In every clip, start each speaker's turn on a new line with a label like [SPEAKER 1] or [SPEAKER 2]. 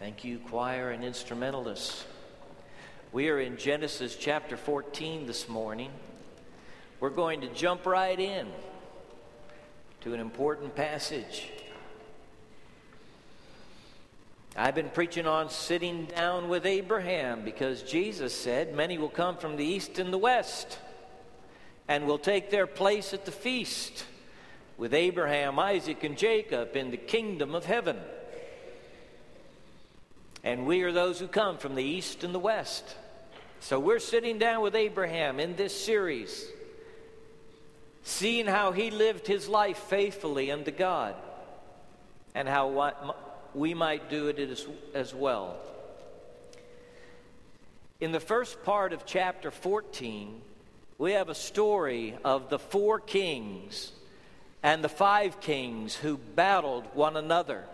[SPEAKER 1] Thank you, choir and instrumentalists. We are in Genesis chapter 14 this morning. We're going to jump right in to an important passage. I've been preaching on sitting down with Abraham because Jesus said, Many will come from the east and the west and will take their place at the feast with Abraham, Isaac, and Jacob in the kingdom of heaven. And we are those who come from the east and the west. So we're sitting down with Abraham in this series, seeing how he lived his life faithfully unto God and how we might do it as, well. In the first part of chapter 14, we have a story of the four kings and the five kings who battled one another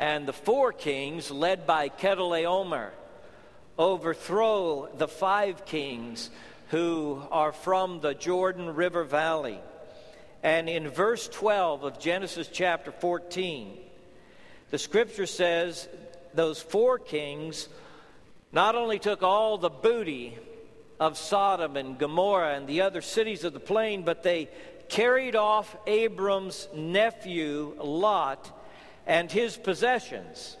[SPEAKER 1] and the four kings, led by Chedorlaomer, overthrow the five kings who are from the Jordan River Valley. And in verse 12 of Genesis chapter 14, the scripture says those four kings not only took all the booty of Sodom and Gomorrah and the other cities of the plain, but they carried off Abram's nephew Lot and his possessions,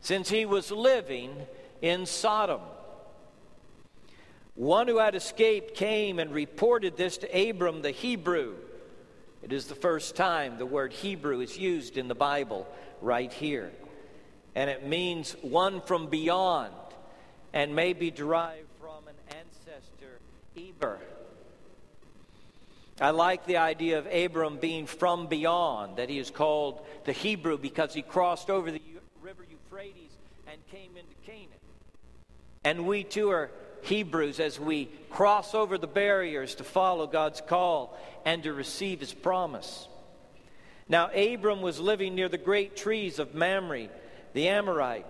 [SPEAKER 1] since he was living in Sodom. One who had escaped came and reported this to Abram the Hebrew. It is the first time the word Hebrew is used in the Bible right here. And it means one from beyond and may be derived from an ancestor, Eber. I like the idea of Abram being from beyond, that he is called the Hebrew because he crossed over the river Euphrates and came into Canaan. And we too are Hebrews as we cross over the barriers to follow God's call and to receive his promise. Now, Abram was living near the great trees of Mamre, the Amorite,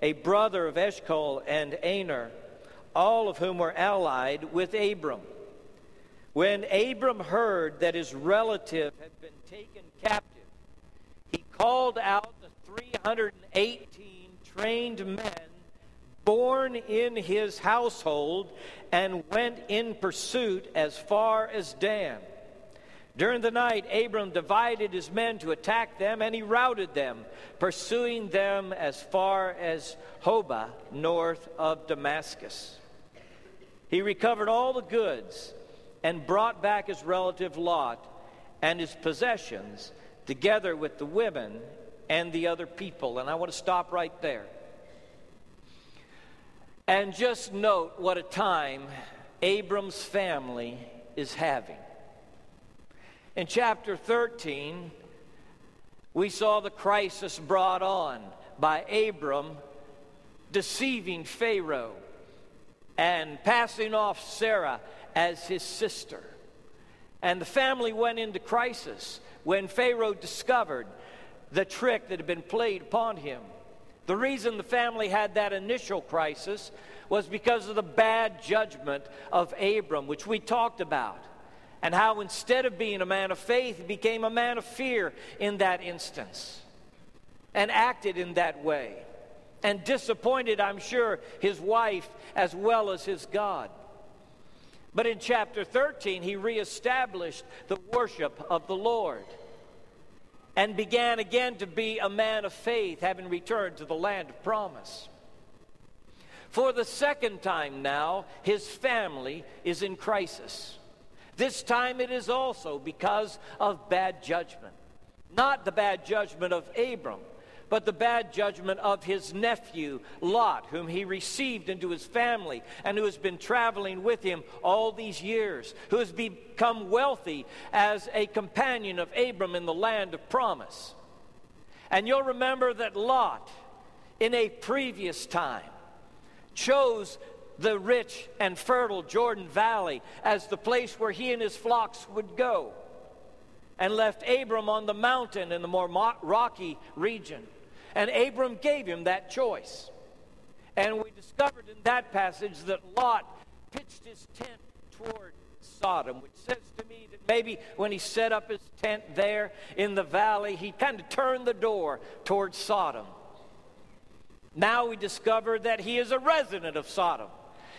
[SPEAKER 1] a brother of Eshcol and Aner, all of whom were allied with Abram. When Abram heard that his relative had been taken captive, he called out the 318 trained men born in his household and went in pursuit as far as Dan. During the night, Abram divided his men to attack them, and he routed them, pursuing them as far as Hobah, north of Damascus. He recovered all the goods and brought back his relative Lot and his possessions together with the women and the other people. And I want to stop right there. And just note what a time Abram's family is having. In chapter 13, we saw the crisis brought on by Abram deceiving Pharaoh and passing off Sarah as his sister. And the family went into crisis when Pharaoh discovered the trick that had been played upon him. The reason the family had that initial crisis was because of the bad judgment of Abram, which we talked about, and how instead of being a man of faith, he became a man of fear in that instance and acted in that way. And disappointed, I'm sure, his wife as well as his God. But in chapter 13, he reestablished the worship of the Lord and began again to be a man of faith, having returned to the land of promise. For the second time now, his family is in crisis. This time it is also because of bad judgment. Not the bad judgment of Abram, but the bad judgment of his nephew, Lot, whom he received into his family and who has been traveling with him all these years, who has become wealthy as a companion of Abram in the land of promise. And you'll remember that Lot, in a previous time, chose the rich and fertile Jordan Valley as the place where he and his flocks would go and left Abram on the mountain in the more rocky region. And Abram gave him that choice. And we discovered in that passage that Lot pitched his tent toward Sodom, which says to me that maybe when he set up his tent there in the valley, he kind of turned the door toward Sodom. Now we discover that he is a resident of Sodom.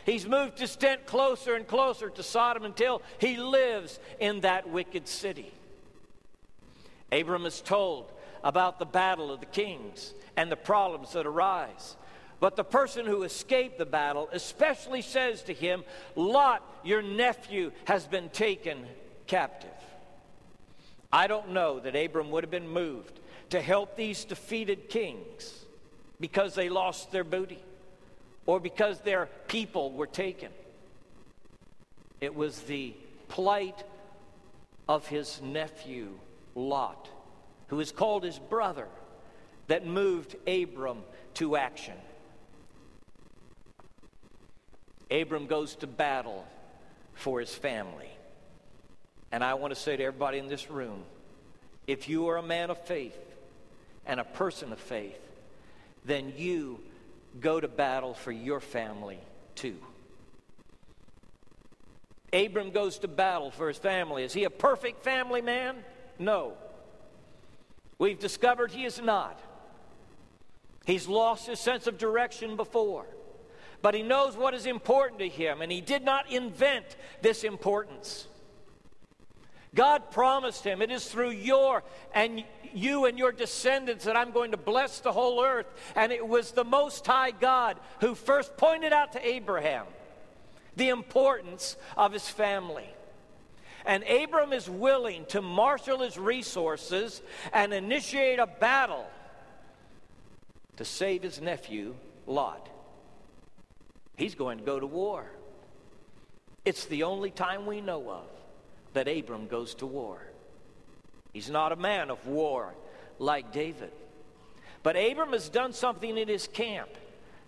[SPEAKER 1] He's moved his tent closer and closer to Sodom until he lives in that wicked city. Abram is told about the battle of the kings and the problems that arise. But the person who escaped the battle especially says to him, Lot, your nephew, has been taken captive. I don't know that Abram would have been moved to help these defeated kings because they lost their booty or because their people were taken. It was the plight of his nephew, Lot, who is called his brother, that moved Abram to action. Abram goes to battle for his family. And I want to say to everybody in this room if you are a man of faith and a person of faith, then you go to battle for your family too. Abram goes to battle for his family. Is he a perfect family man? No. We've discovered he is not. He's lost his sense of direction before, but he knows what is important to him, and he did not invent this importance. God promised him, it is through your and you and your descendants that I'm going to bless the whole earth. And it was the Most High God who first pointed out to Abraham the importance of his family. And Abram is willing to marshal his resources and initiate a battle to save his nephew, Lot. He's going to go to war. It's the only time we know of that Abram goes to war. He's not a man of war like David. But Abram has done something in his camp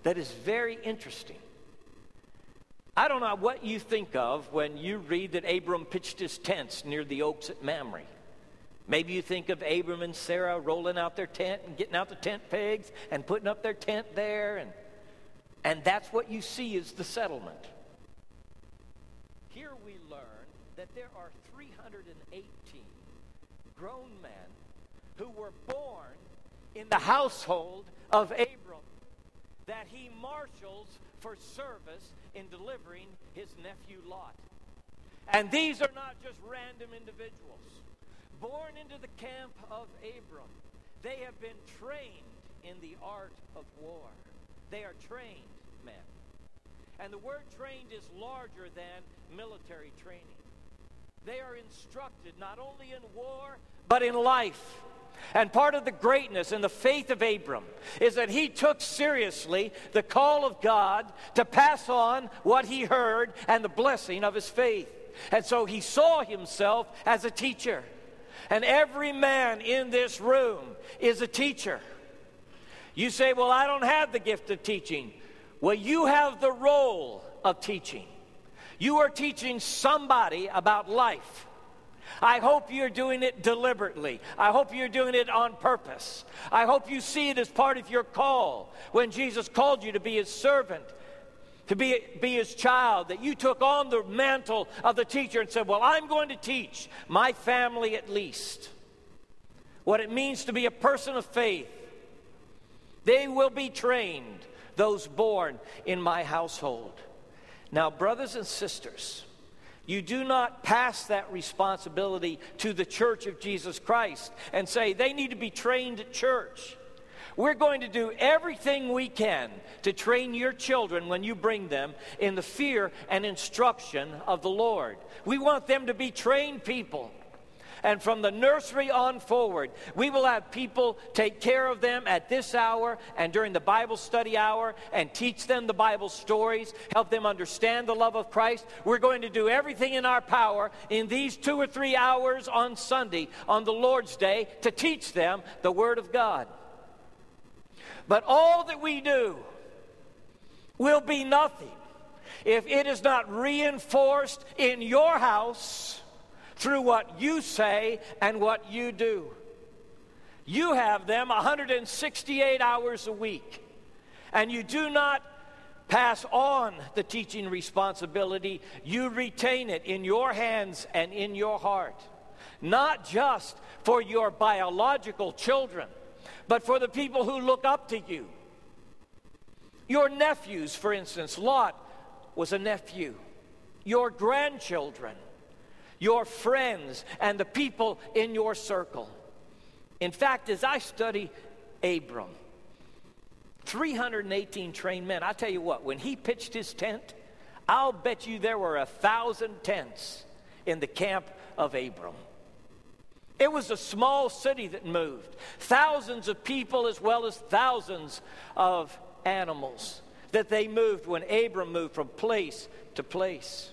[SPEAKER 1] that is very interesting. I don't know what you think of when you read that Abram pitched his tents near the oaks at Mamre. Maybe you think of Abram and Sarah rolling out their tent and getting out the tent pegs and putting up their tent there, and, and that's what you see is the settlement. Here we learn that there are 318 grown men who were born in the household of Abram that he marshals for service in delivering his nephew Lot. And these are not just random individuals. Born into the camp of Abram, they have been trained in the art of war. They are trained men. And the word trained is larger than military training. They are instructed not only in war, but in life. And part of the greatness and the faith of Abram is that he took seriously the call of God to pass on what he heard and the blessing of his faith. And so he saw himself as a teacher. And every man in this room is a teacher. You say, Well, I don't have the gift of teaching. Well, you have the role of teaching. You are teaching somebody about life. I hope you're doing it deliberately. I hope you're doing it on purpose. I hope you see it as part of your call when Jesus called you to be his servant, to be, be his child, that you took on the mantle of the teacher and said, Well, I'm going to teach my family at least what it means to be a person of faith. They will be trained, those born in my household. Now, brothers and sisters, you do not pass that responsibility to the church of Jesus Christ and say they need to be trained at church. We're going to do everything we can to train your children when you bring them in the fear and instruction of the Lord. We want them to be trained people. And from the nursery on forward, we will have people take care of them at this hour and during the Bible study hour and teach them the Bible stories, help them understand the love of Christ. We're going to do everything in our power in these two or three hours on Sunday, on the Lord's Day, to teach them the Word of God. But all that we do will be nothing if it is not reinforced in your house through what you say and what you do. You have them 168 hours a week, and you do not pass on the teaching responsibility, you retain it in your hands and in your heart. Not just for your biological children, but for the people who look up to you. Your nephews, for instance, Lot was a nephew. Your grandchildren, your friends, and the people in your circle. In fact, as I study Abram, 318 trained men. I tell you what, when he pitched his tent, I'll bet you there were a thousand tents in the camp of Abram. It was a small city that moved, thousands of people as well as thousands of animals that they moved when Abram moved from place to place.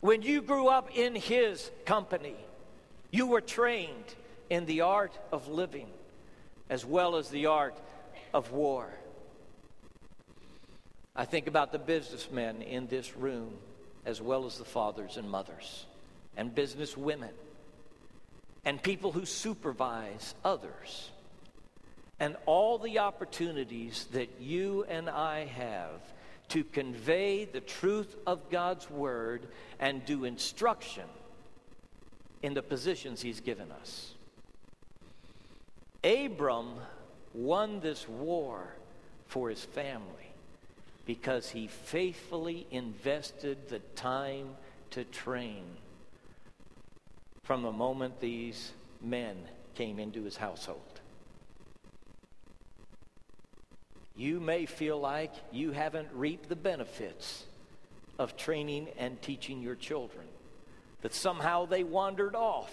[SPEAKER 1] When you grew up in his company, you were trained in the art of living as well as the art of war. I think about the businessmen in this room, as well as the fathers and mothers, and business women, and people who supervise others, and all the opportunities that you and I have to convey the truth of God's Word and do instruction in the positions He's given us. Abram won this war for his family because he faithfully invested the time to train from the moment these men came into his household. You may feel like you haven't reaped the benefits of training and teaching your children, that somehow they wandered off.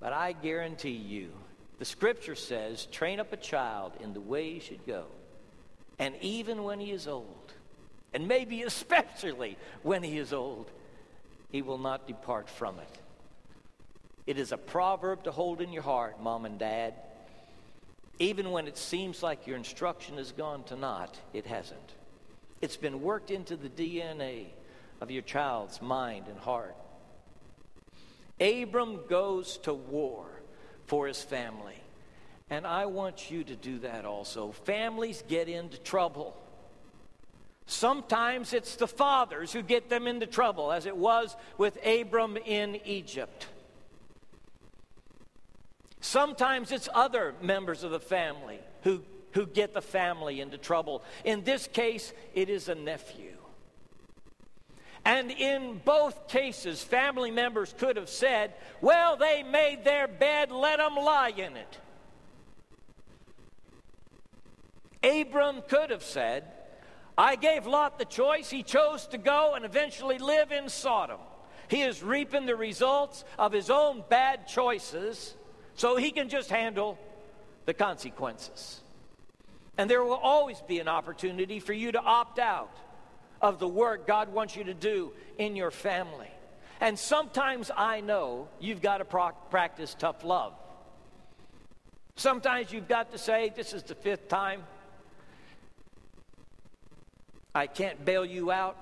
[SPEAKER 1] But I guarantee you, the scripture says, train up a child in the way he should go. And even when he is old, and maybe especially when he is old, he will not depart from it. It is a proverb to hold in your heart, mom and dad. Even when it seems like your instruction has gone to naught, it hasn't. It's been worked into the DNA of your child's mind and heart. Abram goes to war for his family. And I want you to do that also. Families get into trouble. Sometimes it's the fathers who get them into trouble, as it was with Abram in Egypt. Sometimes it's other members of the family who, who get the family into trouble. In this case, it is a nephew. And in both cases, family members could have said, Well, they made their bed, let them lie in it. Abram could have said, I gave Lot the choice. He chose to go and eventually live in Sodom. He is reaping the results of his own bad choices so he can just handle the consequences. And there will always be an opportunity for you to opt out of the work God wants you to do in your family. And sometimes I know you've got to pro- practice tough love. Sometimes you've got to say, This is the fifth time. I can't bail you out.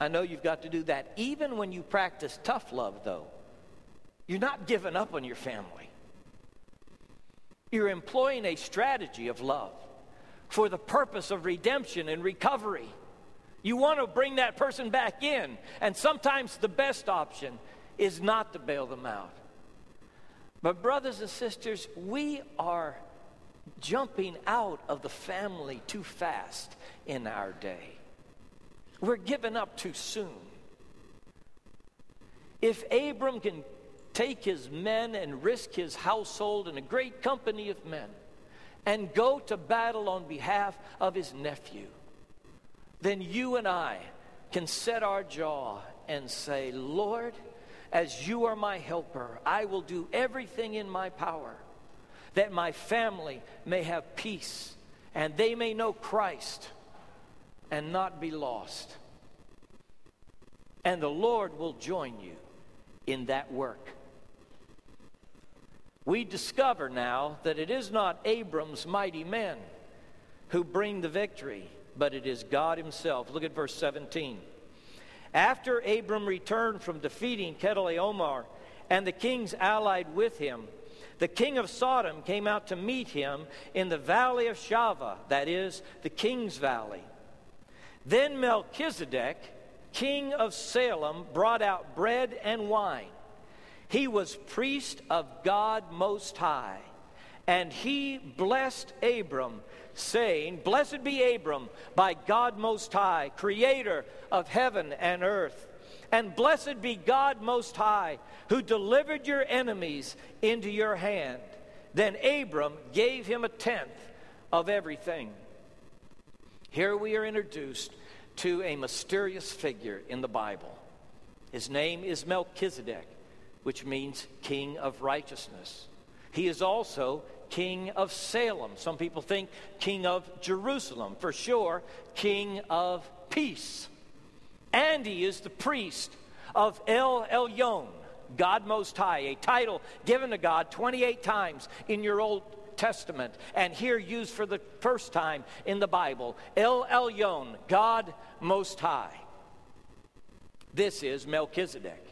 [SPEAKER 1] I know you've got to do that. Even when you practice tough love, though, you're not giving up on your family. You're employing a strategy of love for the purpose of redemption and recovery. You want to bring that person back in. And sometimes the best option is not to bail them out. But, brothers and sisters, we are jumping out of the family too fast in our day. We're giving up too soon. If Abram can take his men and risk his household and a great company of men and go to battle on behalf of his nephew, then you and I can set our jaw and say, Lord, as you are my helper, I will do everything in my power that my family may have peace and they may know Christ and not be lost. And the Lord will join you in that work. We discover now that it is not Abram's mighty men who bring the victory but it is God Himself. Look at verse 17. After Abram returned from defeating Chedorlaomer and the kings allied with him, the king of Sodom came out to meet him in the valley of Shaveh, that is, the king's valley. Then Melchizedek, king of Salem, brought out bread and wine. He was priest of God Most High And he blessed Abram, saying, Blessed be Abram by God Most High, creator of heaven and earth. And blessed be God Most High, who delivered your enemies into your hand. Then Abram gave him a tenth of everything. Here we are introduced to a mysterious figure in the Bible. His name is Melchizedek, which means king of righteousness. He is also king of Salem. Some people think king of Jerusalem. For sure, king of peace. And he is the priest of El Elyon, God Most High, a title given to God 28 times in your Old Testament, and here used for the first time in the Bible El Elyon, God Most High. This is Melchizedek.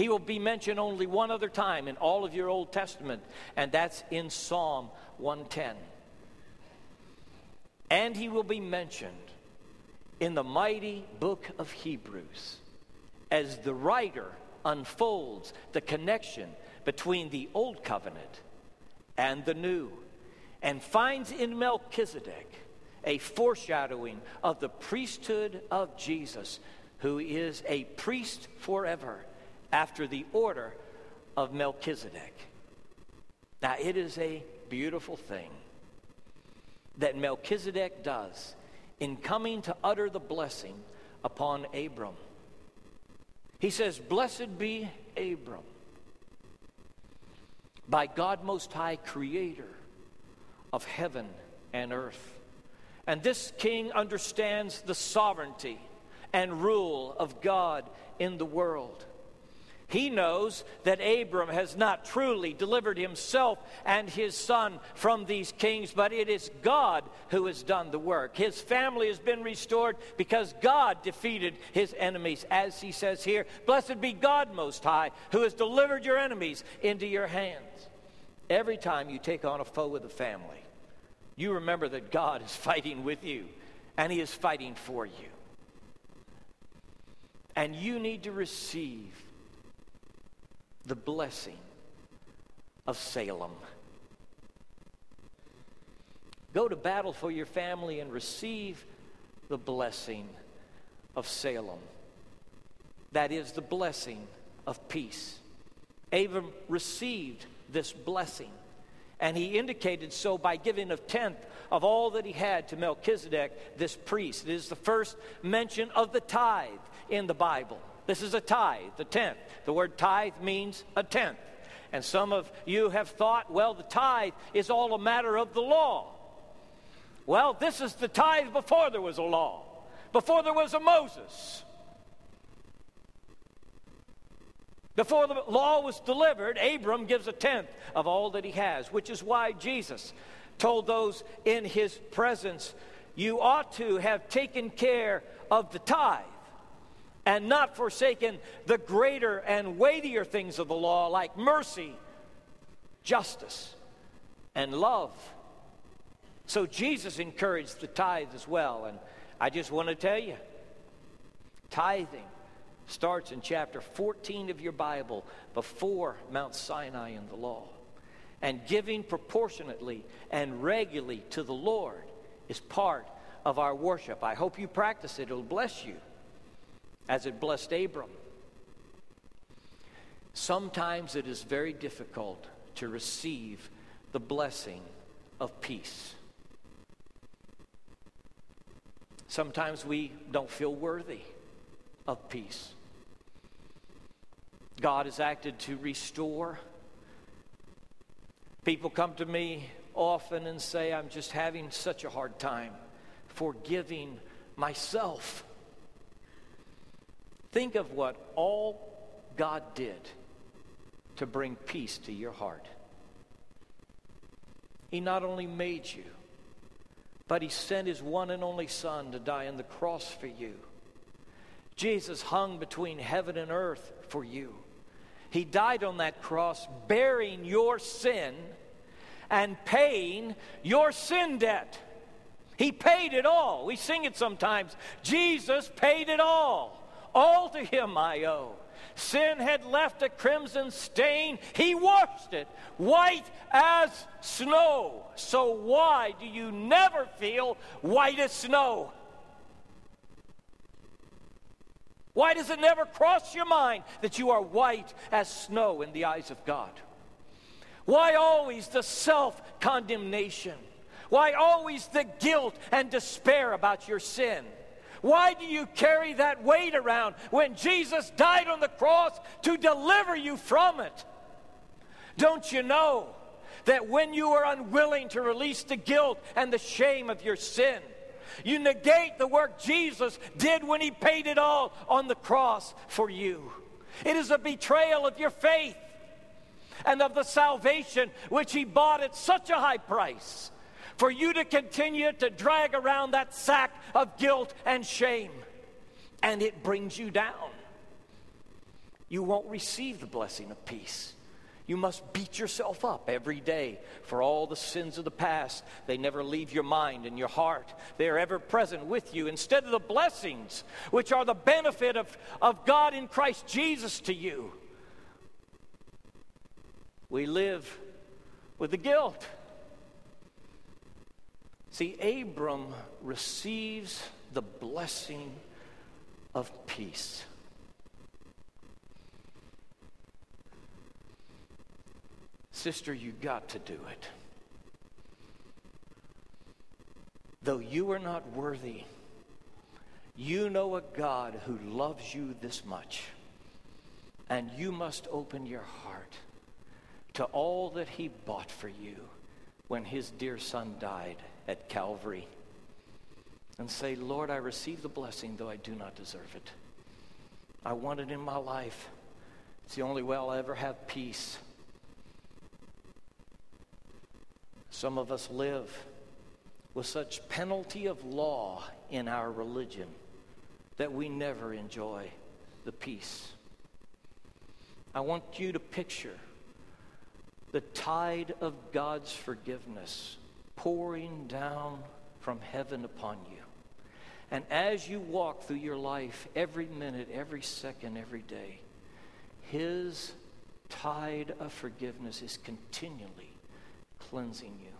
[SPEAKER 1] He will be mentioned only one other time in all of your Old Testament, and that's in Psalm 110. And he will be mentioned in the mighty book of Hebrews as the writer unfolds the connection between the old covenant and the new and finds in Melchizedek a foreshadowing of the priesthood of Jesus, who is a priest forever after the order of Melchizedek. Now, it is a beautiful thing that Melchizedek does in coming to utter the blessing upon Abram. He says, Blessed be Abram, by God Most High, Creator of heaven and earth. And this king understands the sovereignty and rule of God in the world. He knows that Abram has not truly delivered himself and his son from these kings, but it is God who has done the work. His family has been restored because God defeated his enemies, as he says here Blessed be God Most High, who has delivered your enemies into your hands. Every time you take on a foe with the family, you remember that God is fighting with you and he is fighting for you. And you need to receive the blessing of Salem. Go to battle for your family and receive the blessing of Salem. That is the blessing of peace. Abram received this blessing, and he indicated so by giving a tenth of all that he had to Melchizedek, this priest. It is the first mention of the tithe in the Bible. This is a tithe, the tenth. The word tithe means a tenth. And some of you have thought, well, the tithe is all a matter of the law. Well, this is the tithe before there was a law, before there was a Moses. Before the law was delivered, Abram gives a tenth of all that he has, which is why Jesus told those in his presence, You ought to have taken care of the tithe and not forsaken the greater and weightier things of the law, like mercy, justice, and love. So Jesus encouraged the tithe as well. And I just want to tell you tithing starts in chapter 14 of your Bible before Mount Sinai and the law. And giving proportionately and regularly to the Lord is part of our worship. I hope you practice it, it'll bless you as it blessed Abram. Sometimes it is very difficult to receive the blessing of peace. Sometimes we don't feel worthy of peace. God has acted to restore. People come to me often and say, I'm just having such a hard time forgiving myself. Think of what all God did to bring peace to your heart. He not only made you, but He sent His one and only Son to die on the cross for you. Jesus hung between heaven and earth for you. He died on that cross, bearing your sin and paying your sin debt. He paid it all. We sing it sometimes. Jesus paid it all. All to him I owe. sin had left a crimson stain, he washed it white as snow. So why do you never feel white as snow? Why does it never cross your mind that you are white as snow in the eyes of God? Why always the self condemnation? Why always the guilt and despair about your sin? Why do you carry that weight around when Jesus died on the cross to deliver you from it? Don't you know that when you are unwilling to release the guilt and the shame of your sin, you negate the work Jesus did when he paid it all on the cross for you. It is a betrayal of your faith and of the salvation which he bought at such a high price for you to continue to drag around that sack of guilt and shame. And it brings you down. You won't receive the blessing of peace. You must beat yourself up every day for all the sins of the past. They never leave your mind and your heart, they are ever present with you instead of the blessings, which are the benefit of, of God in Christ Jesus to you. We live with the guilt. See, Abram receives the blessing of peace. Sister, you got to do it. Though you are not worthy, you know a God who loves you this much. And you must open your heart to all that He bought for you when His dear Son died at Calvary. And say, Lord, I receive the blessing, though I do not deserve it. I want it in my life. It's the only way I'll ever have peace. Some of us live with such penalty of law in our religion that we never enjoy the peace. I want you to picture the tide of God's forgiveness pouring down from heaven upon you. And as you walk through your life, every minute, every second, every day, His tide of forgiveness is continually cleansing you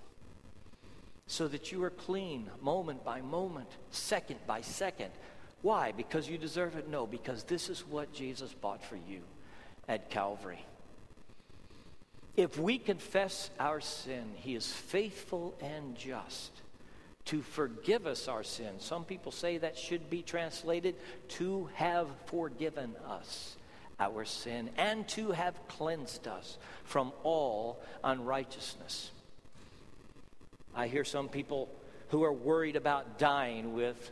[SPEAKER 1] so that you are clean moment by moment, second by second. Why? Because you deserve it? No, because this is what Jesus bought for you at Calvary. If we confess our sin, He is faithful and just to forgive us our sin. Some people say that should be translated to have forgiven us our sin and to have cleansed us from all unrighteousness. I hear some people who are worried about dying with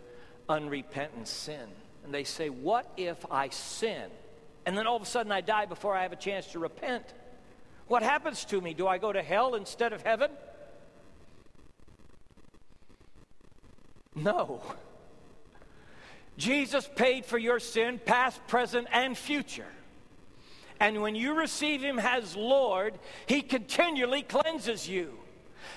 [SPEAKER 1] unrepentant sin. And they say, What if I sin? And then all of a sudden I die before I have a chance to repent. What happens to me? Do I go to hell instead of heaven? No. Jesus paid for your sin, past, present, and future. And when you receive Him as Lord, He continually cleanses you.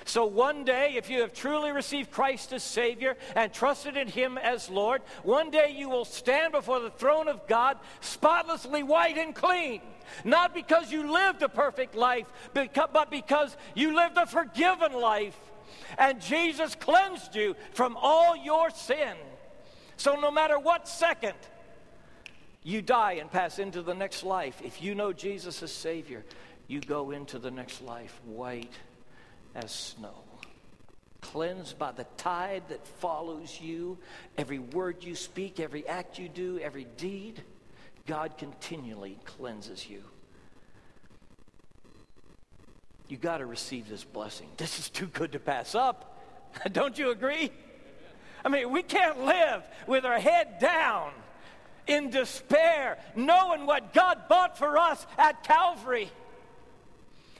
[SPEAKER 1] So one day, if you have truly received Christ as Savior and trusted in Him as Lord, one day you will stand before the throne of God spotlessly white and clean. Not because you lived a perfect life, but because you lived a forgiven life. And Jesus cleansed you from all your sin. So no matter what second you die and pass into the next life, if you know Jesus as Savior, you go into the next life white as snow. Cleansed by the tide that follows you, every word you speak, every act you do, every deed, God continually cleanses you. You got to receive this blessing. This is too good to pass up. Don't you agree? I mean, we can't live with our head down in despair, knowing what God bought for us at Calvary.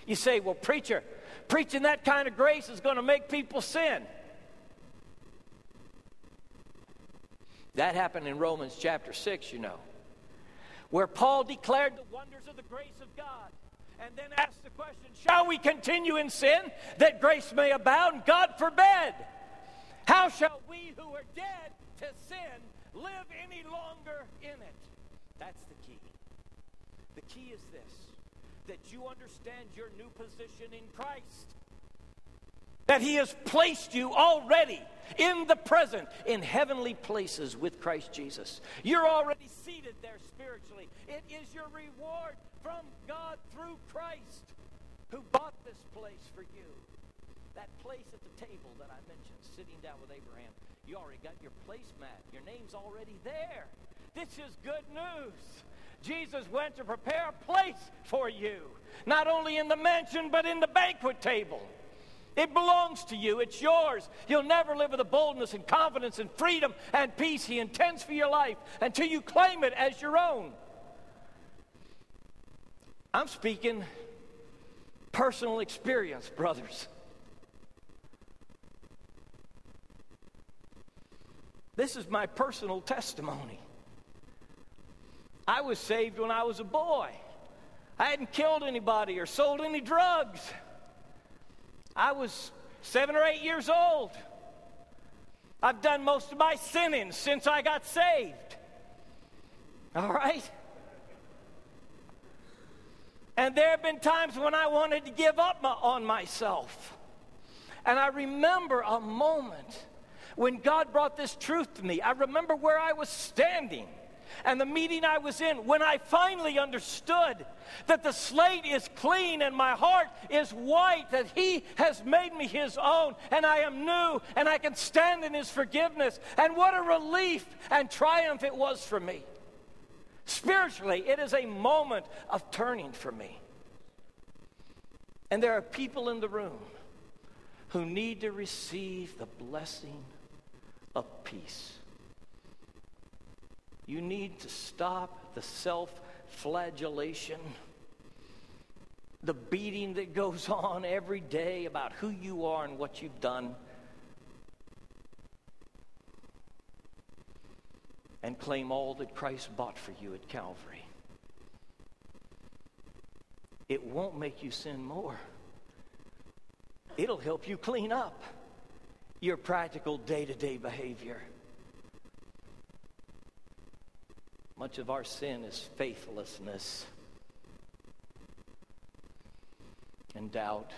[SPEAKER 1] You say, well, preacher, Preaching that kind of grace is going to make people sin. That happened in Romans chapter 6, you know, where Paul declared the wonders of the grace of God and then asked the question Shall we continue in sin that grace may abound? God forbid. How shall we who are dead to sin live any longer in it? That's the key. The key is this that you understand your new position in Christ. That He has placed you already in the present in heavenly places with Christ Jesus. You're already seated there spiritually. It is your reward from God through Christ who bought this place for you. That place at the table that I mentioned, sitting down with Abraham. You already got your placemat. Your name's already there. This is good news. Jesus went to prepare a place for you, not only in the mansion, but in the banquet table. It belongs to you. It's yours. You'll never live with the boldness and confidence and freedom and peace He intends for your life until you claim it as your own. I'm speaking personal experience, brothers. This is my personal testimony. I was saved when I was a boy. I hadn't killed anybody or sold any drugs. I was seven or eight years old. I've done most of my sinning since I got saved. All right? And there have been times when I wanted to give up my, on myself. And I remember a moment when God brought this truth to me. I remember where I was standing and the meeting I was in when I finally understood that the slate is clean and my heart is white, that He has made me His own and I am new and I can stand in His forgiveness. And what a relief and triumph it was for me. Spiritually, it is a moment of turning for me. And there are people in the room who need to receive the blessing of peace. You need to stop the self flagellation, the beating that goes on every day about who you are and what you've done. And claim all that Christ bought for you at Calvary. It won't make you sin more. It'll help you clean up your practical day to day behavior. Much of our sin is faithlessness and doubt.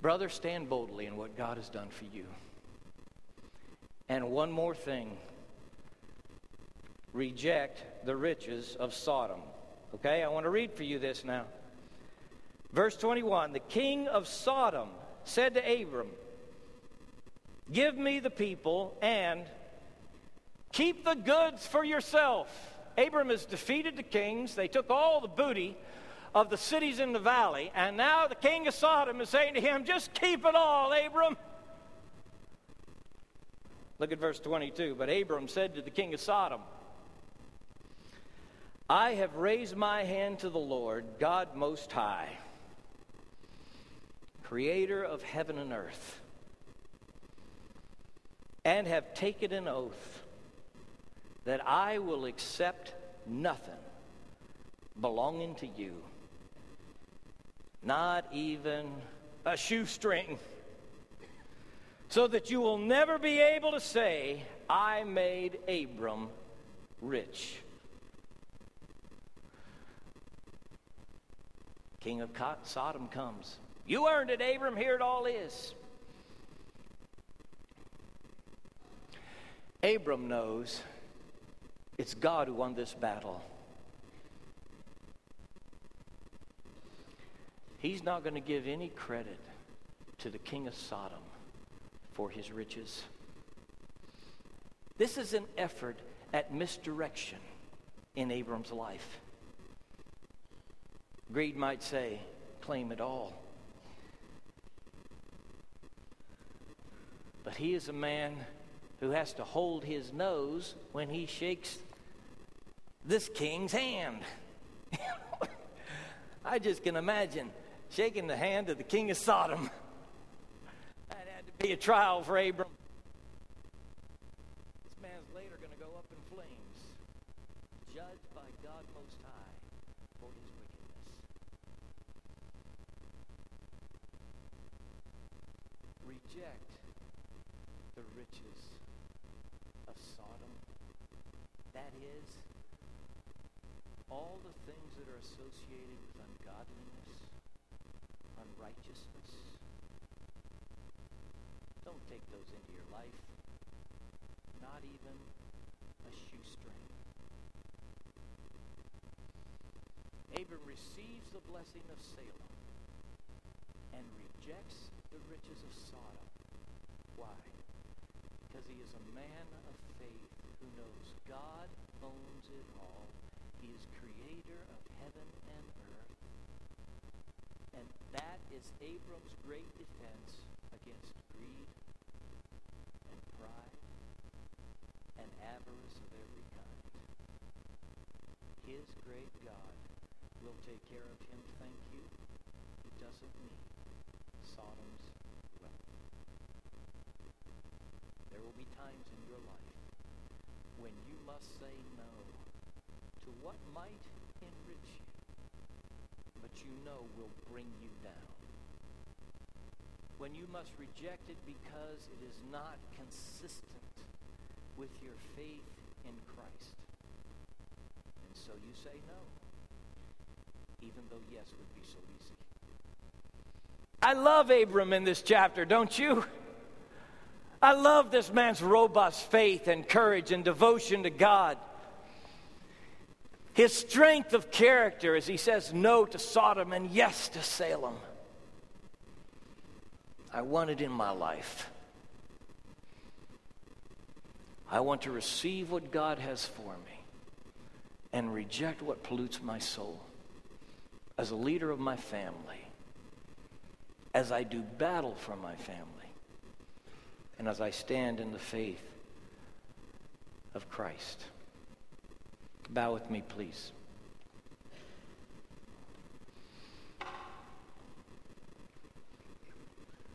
[SPEAKER 1] Brother, stand boldly in what God has done for you. And one more thing reject the riches of Sodom. Okay, I want to read for you this now. Verse 21 The king of Sodom said to Abram, Give me the people and Keep the goods for yourself. Abram has defeated the kings. They took all the booty of the cities in the valley, and now the king of Sodom is saying to him, Just keep it all, Abram. Look at verse 22. But Abram said to the king of Sodom, I have raised my hand to the Lord, God Most High, creator of heaven and earth, and have taken an oath that I will accept nothing belonging to you, not even a shoestring, so that you will never be able to say, I made Abram rich. King of Sodom comes. You earned it, Abram. Here it all is. Abram knows it's God who won this battle. He's not going to give any credit to the king of Sodom for his riches. This is an effort at misdirection in Abram's life. Greed might say, claim it all. But he is a man who has to hold his nose when he shakes this king's hand. I just can imagine shaking the hand of the king of Sodom. That had to be a trial for Abram. This man's later going to go up in flames, judged by God Most High for his wickedness. Reject the riches of Sodom That is, all the things that are associated with ungodliness, unrighteousness, don't take those into your life. Not even a shoestring. Abram receives the blessing of Salem and rejects the riches of Sodom. Why? Because he is a man of faith who knows God owns it all. Is creator of heaven and earth. And that is Abram's great defense against greed and pride and avarice of every kind. His great God will take care of him, thank you. He doesn't need Sodom's wealth. There will be times in your life when you must say no to what might enrich you, but you know will bring you down. When you must reject it because it is not consistent with your faith in Christ. And so you say no, even though yes would be so easy. I love Abram in this chapter, don't you? I love this man's robust faith and courage and devotion to God. His strength of character as he says no to Sodom and yes to Salem. I want it in my life. I want to receive what God has for me and reject what pollutes my soul. As a leader of my family, as I do battle for my family, and as I stand in the faith of Christ. Bow with me, please.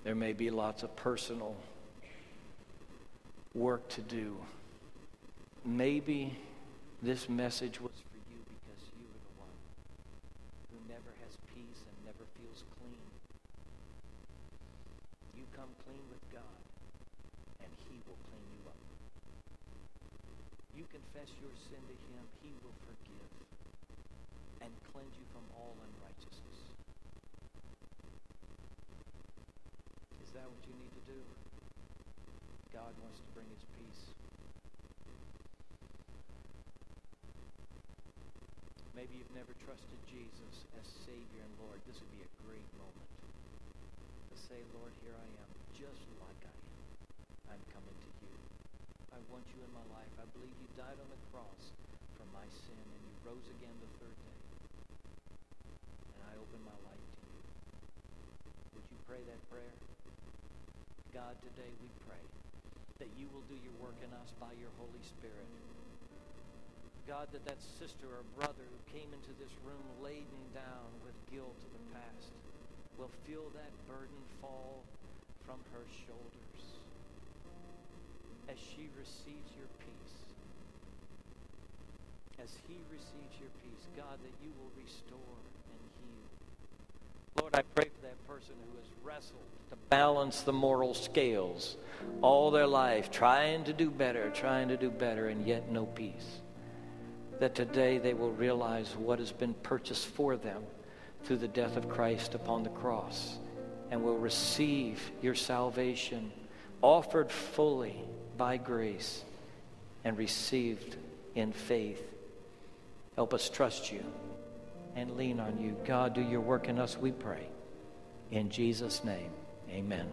[SPEAKER 1] There may be lots of personal work to do. Maybe this message was for you because you are the one who never has peace and never feels clean. You come clean with God, and He will clean you up. You confess your sin to Him, He will forgive and cleanse you from all unrighteousness. Is that what you need to do? God wants to bring his peace. Maybe you've never trusted Jesus as Savior and Lord. This would be a great moment to say, Lord, here I am, just like I am. I'm coming to you. I want you in my life. I believe you died on the cross for my sin and you rose again the third day. And I open my life to you. Would you pray that prayer? God, today we pray that you will do your work in us by your Holy Spirit. God, that that sister or brother who came into this room laden down with guilt of the past will feel that burden fall from her shoulders as she receives your peace. As he receives your peace, God, that you will restore and heal. Lord, I pray for that person who has wrestled to balance the moral scales all their life, trying to do better, trying to do better, and yet no peace. That today they will realize what has been purchased for them through the death of Christ upon the cross and will receive your salvation offered fully by grace and received in faith. Help us trust you and lean on you. God, do your work in us, we pray. In Jesus' name, amen.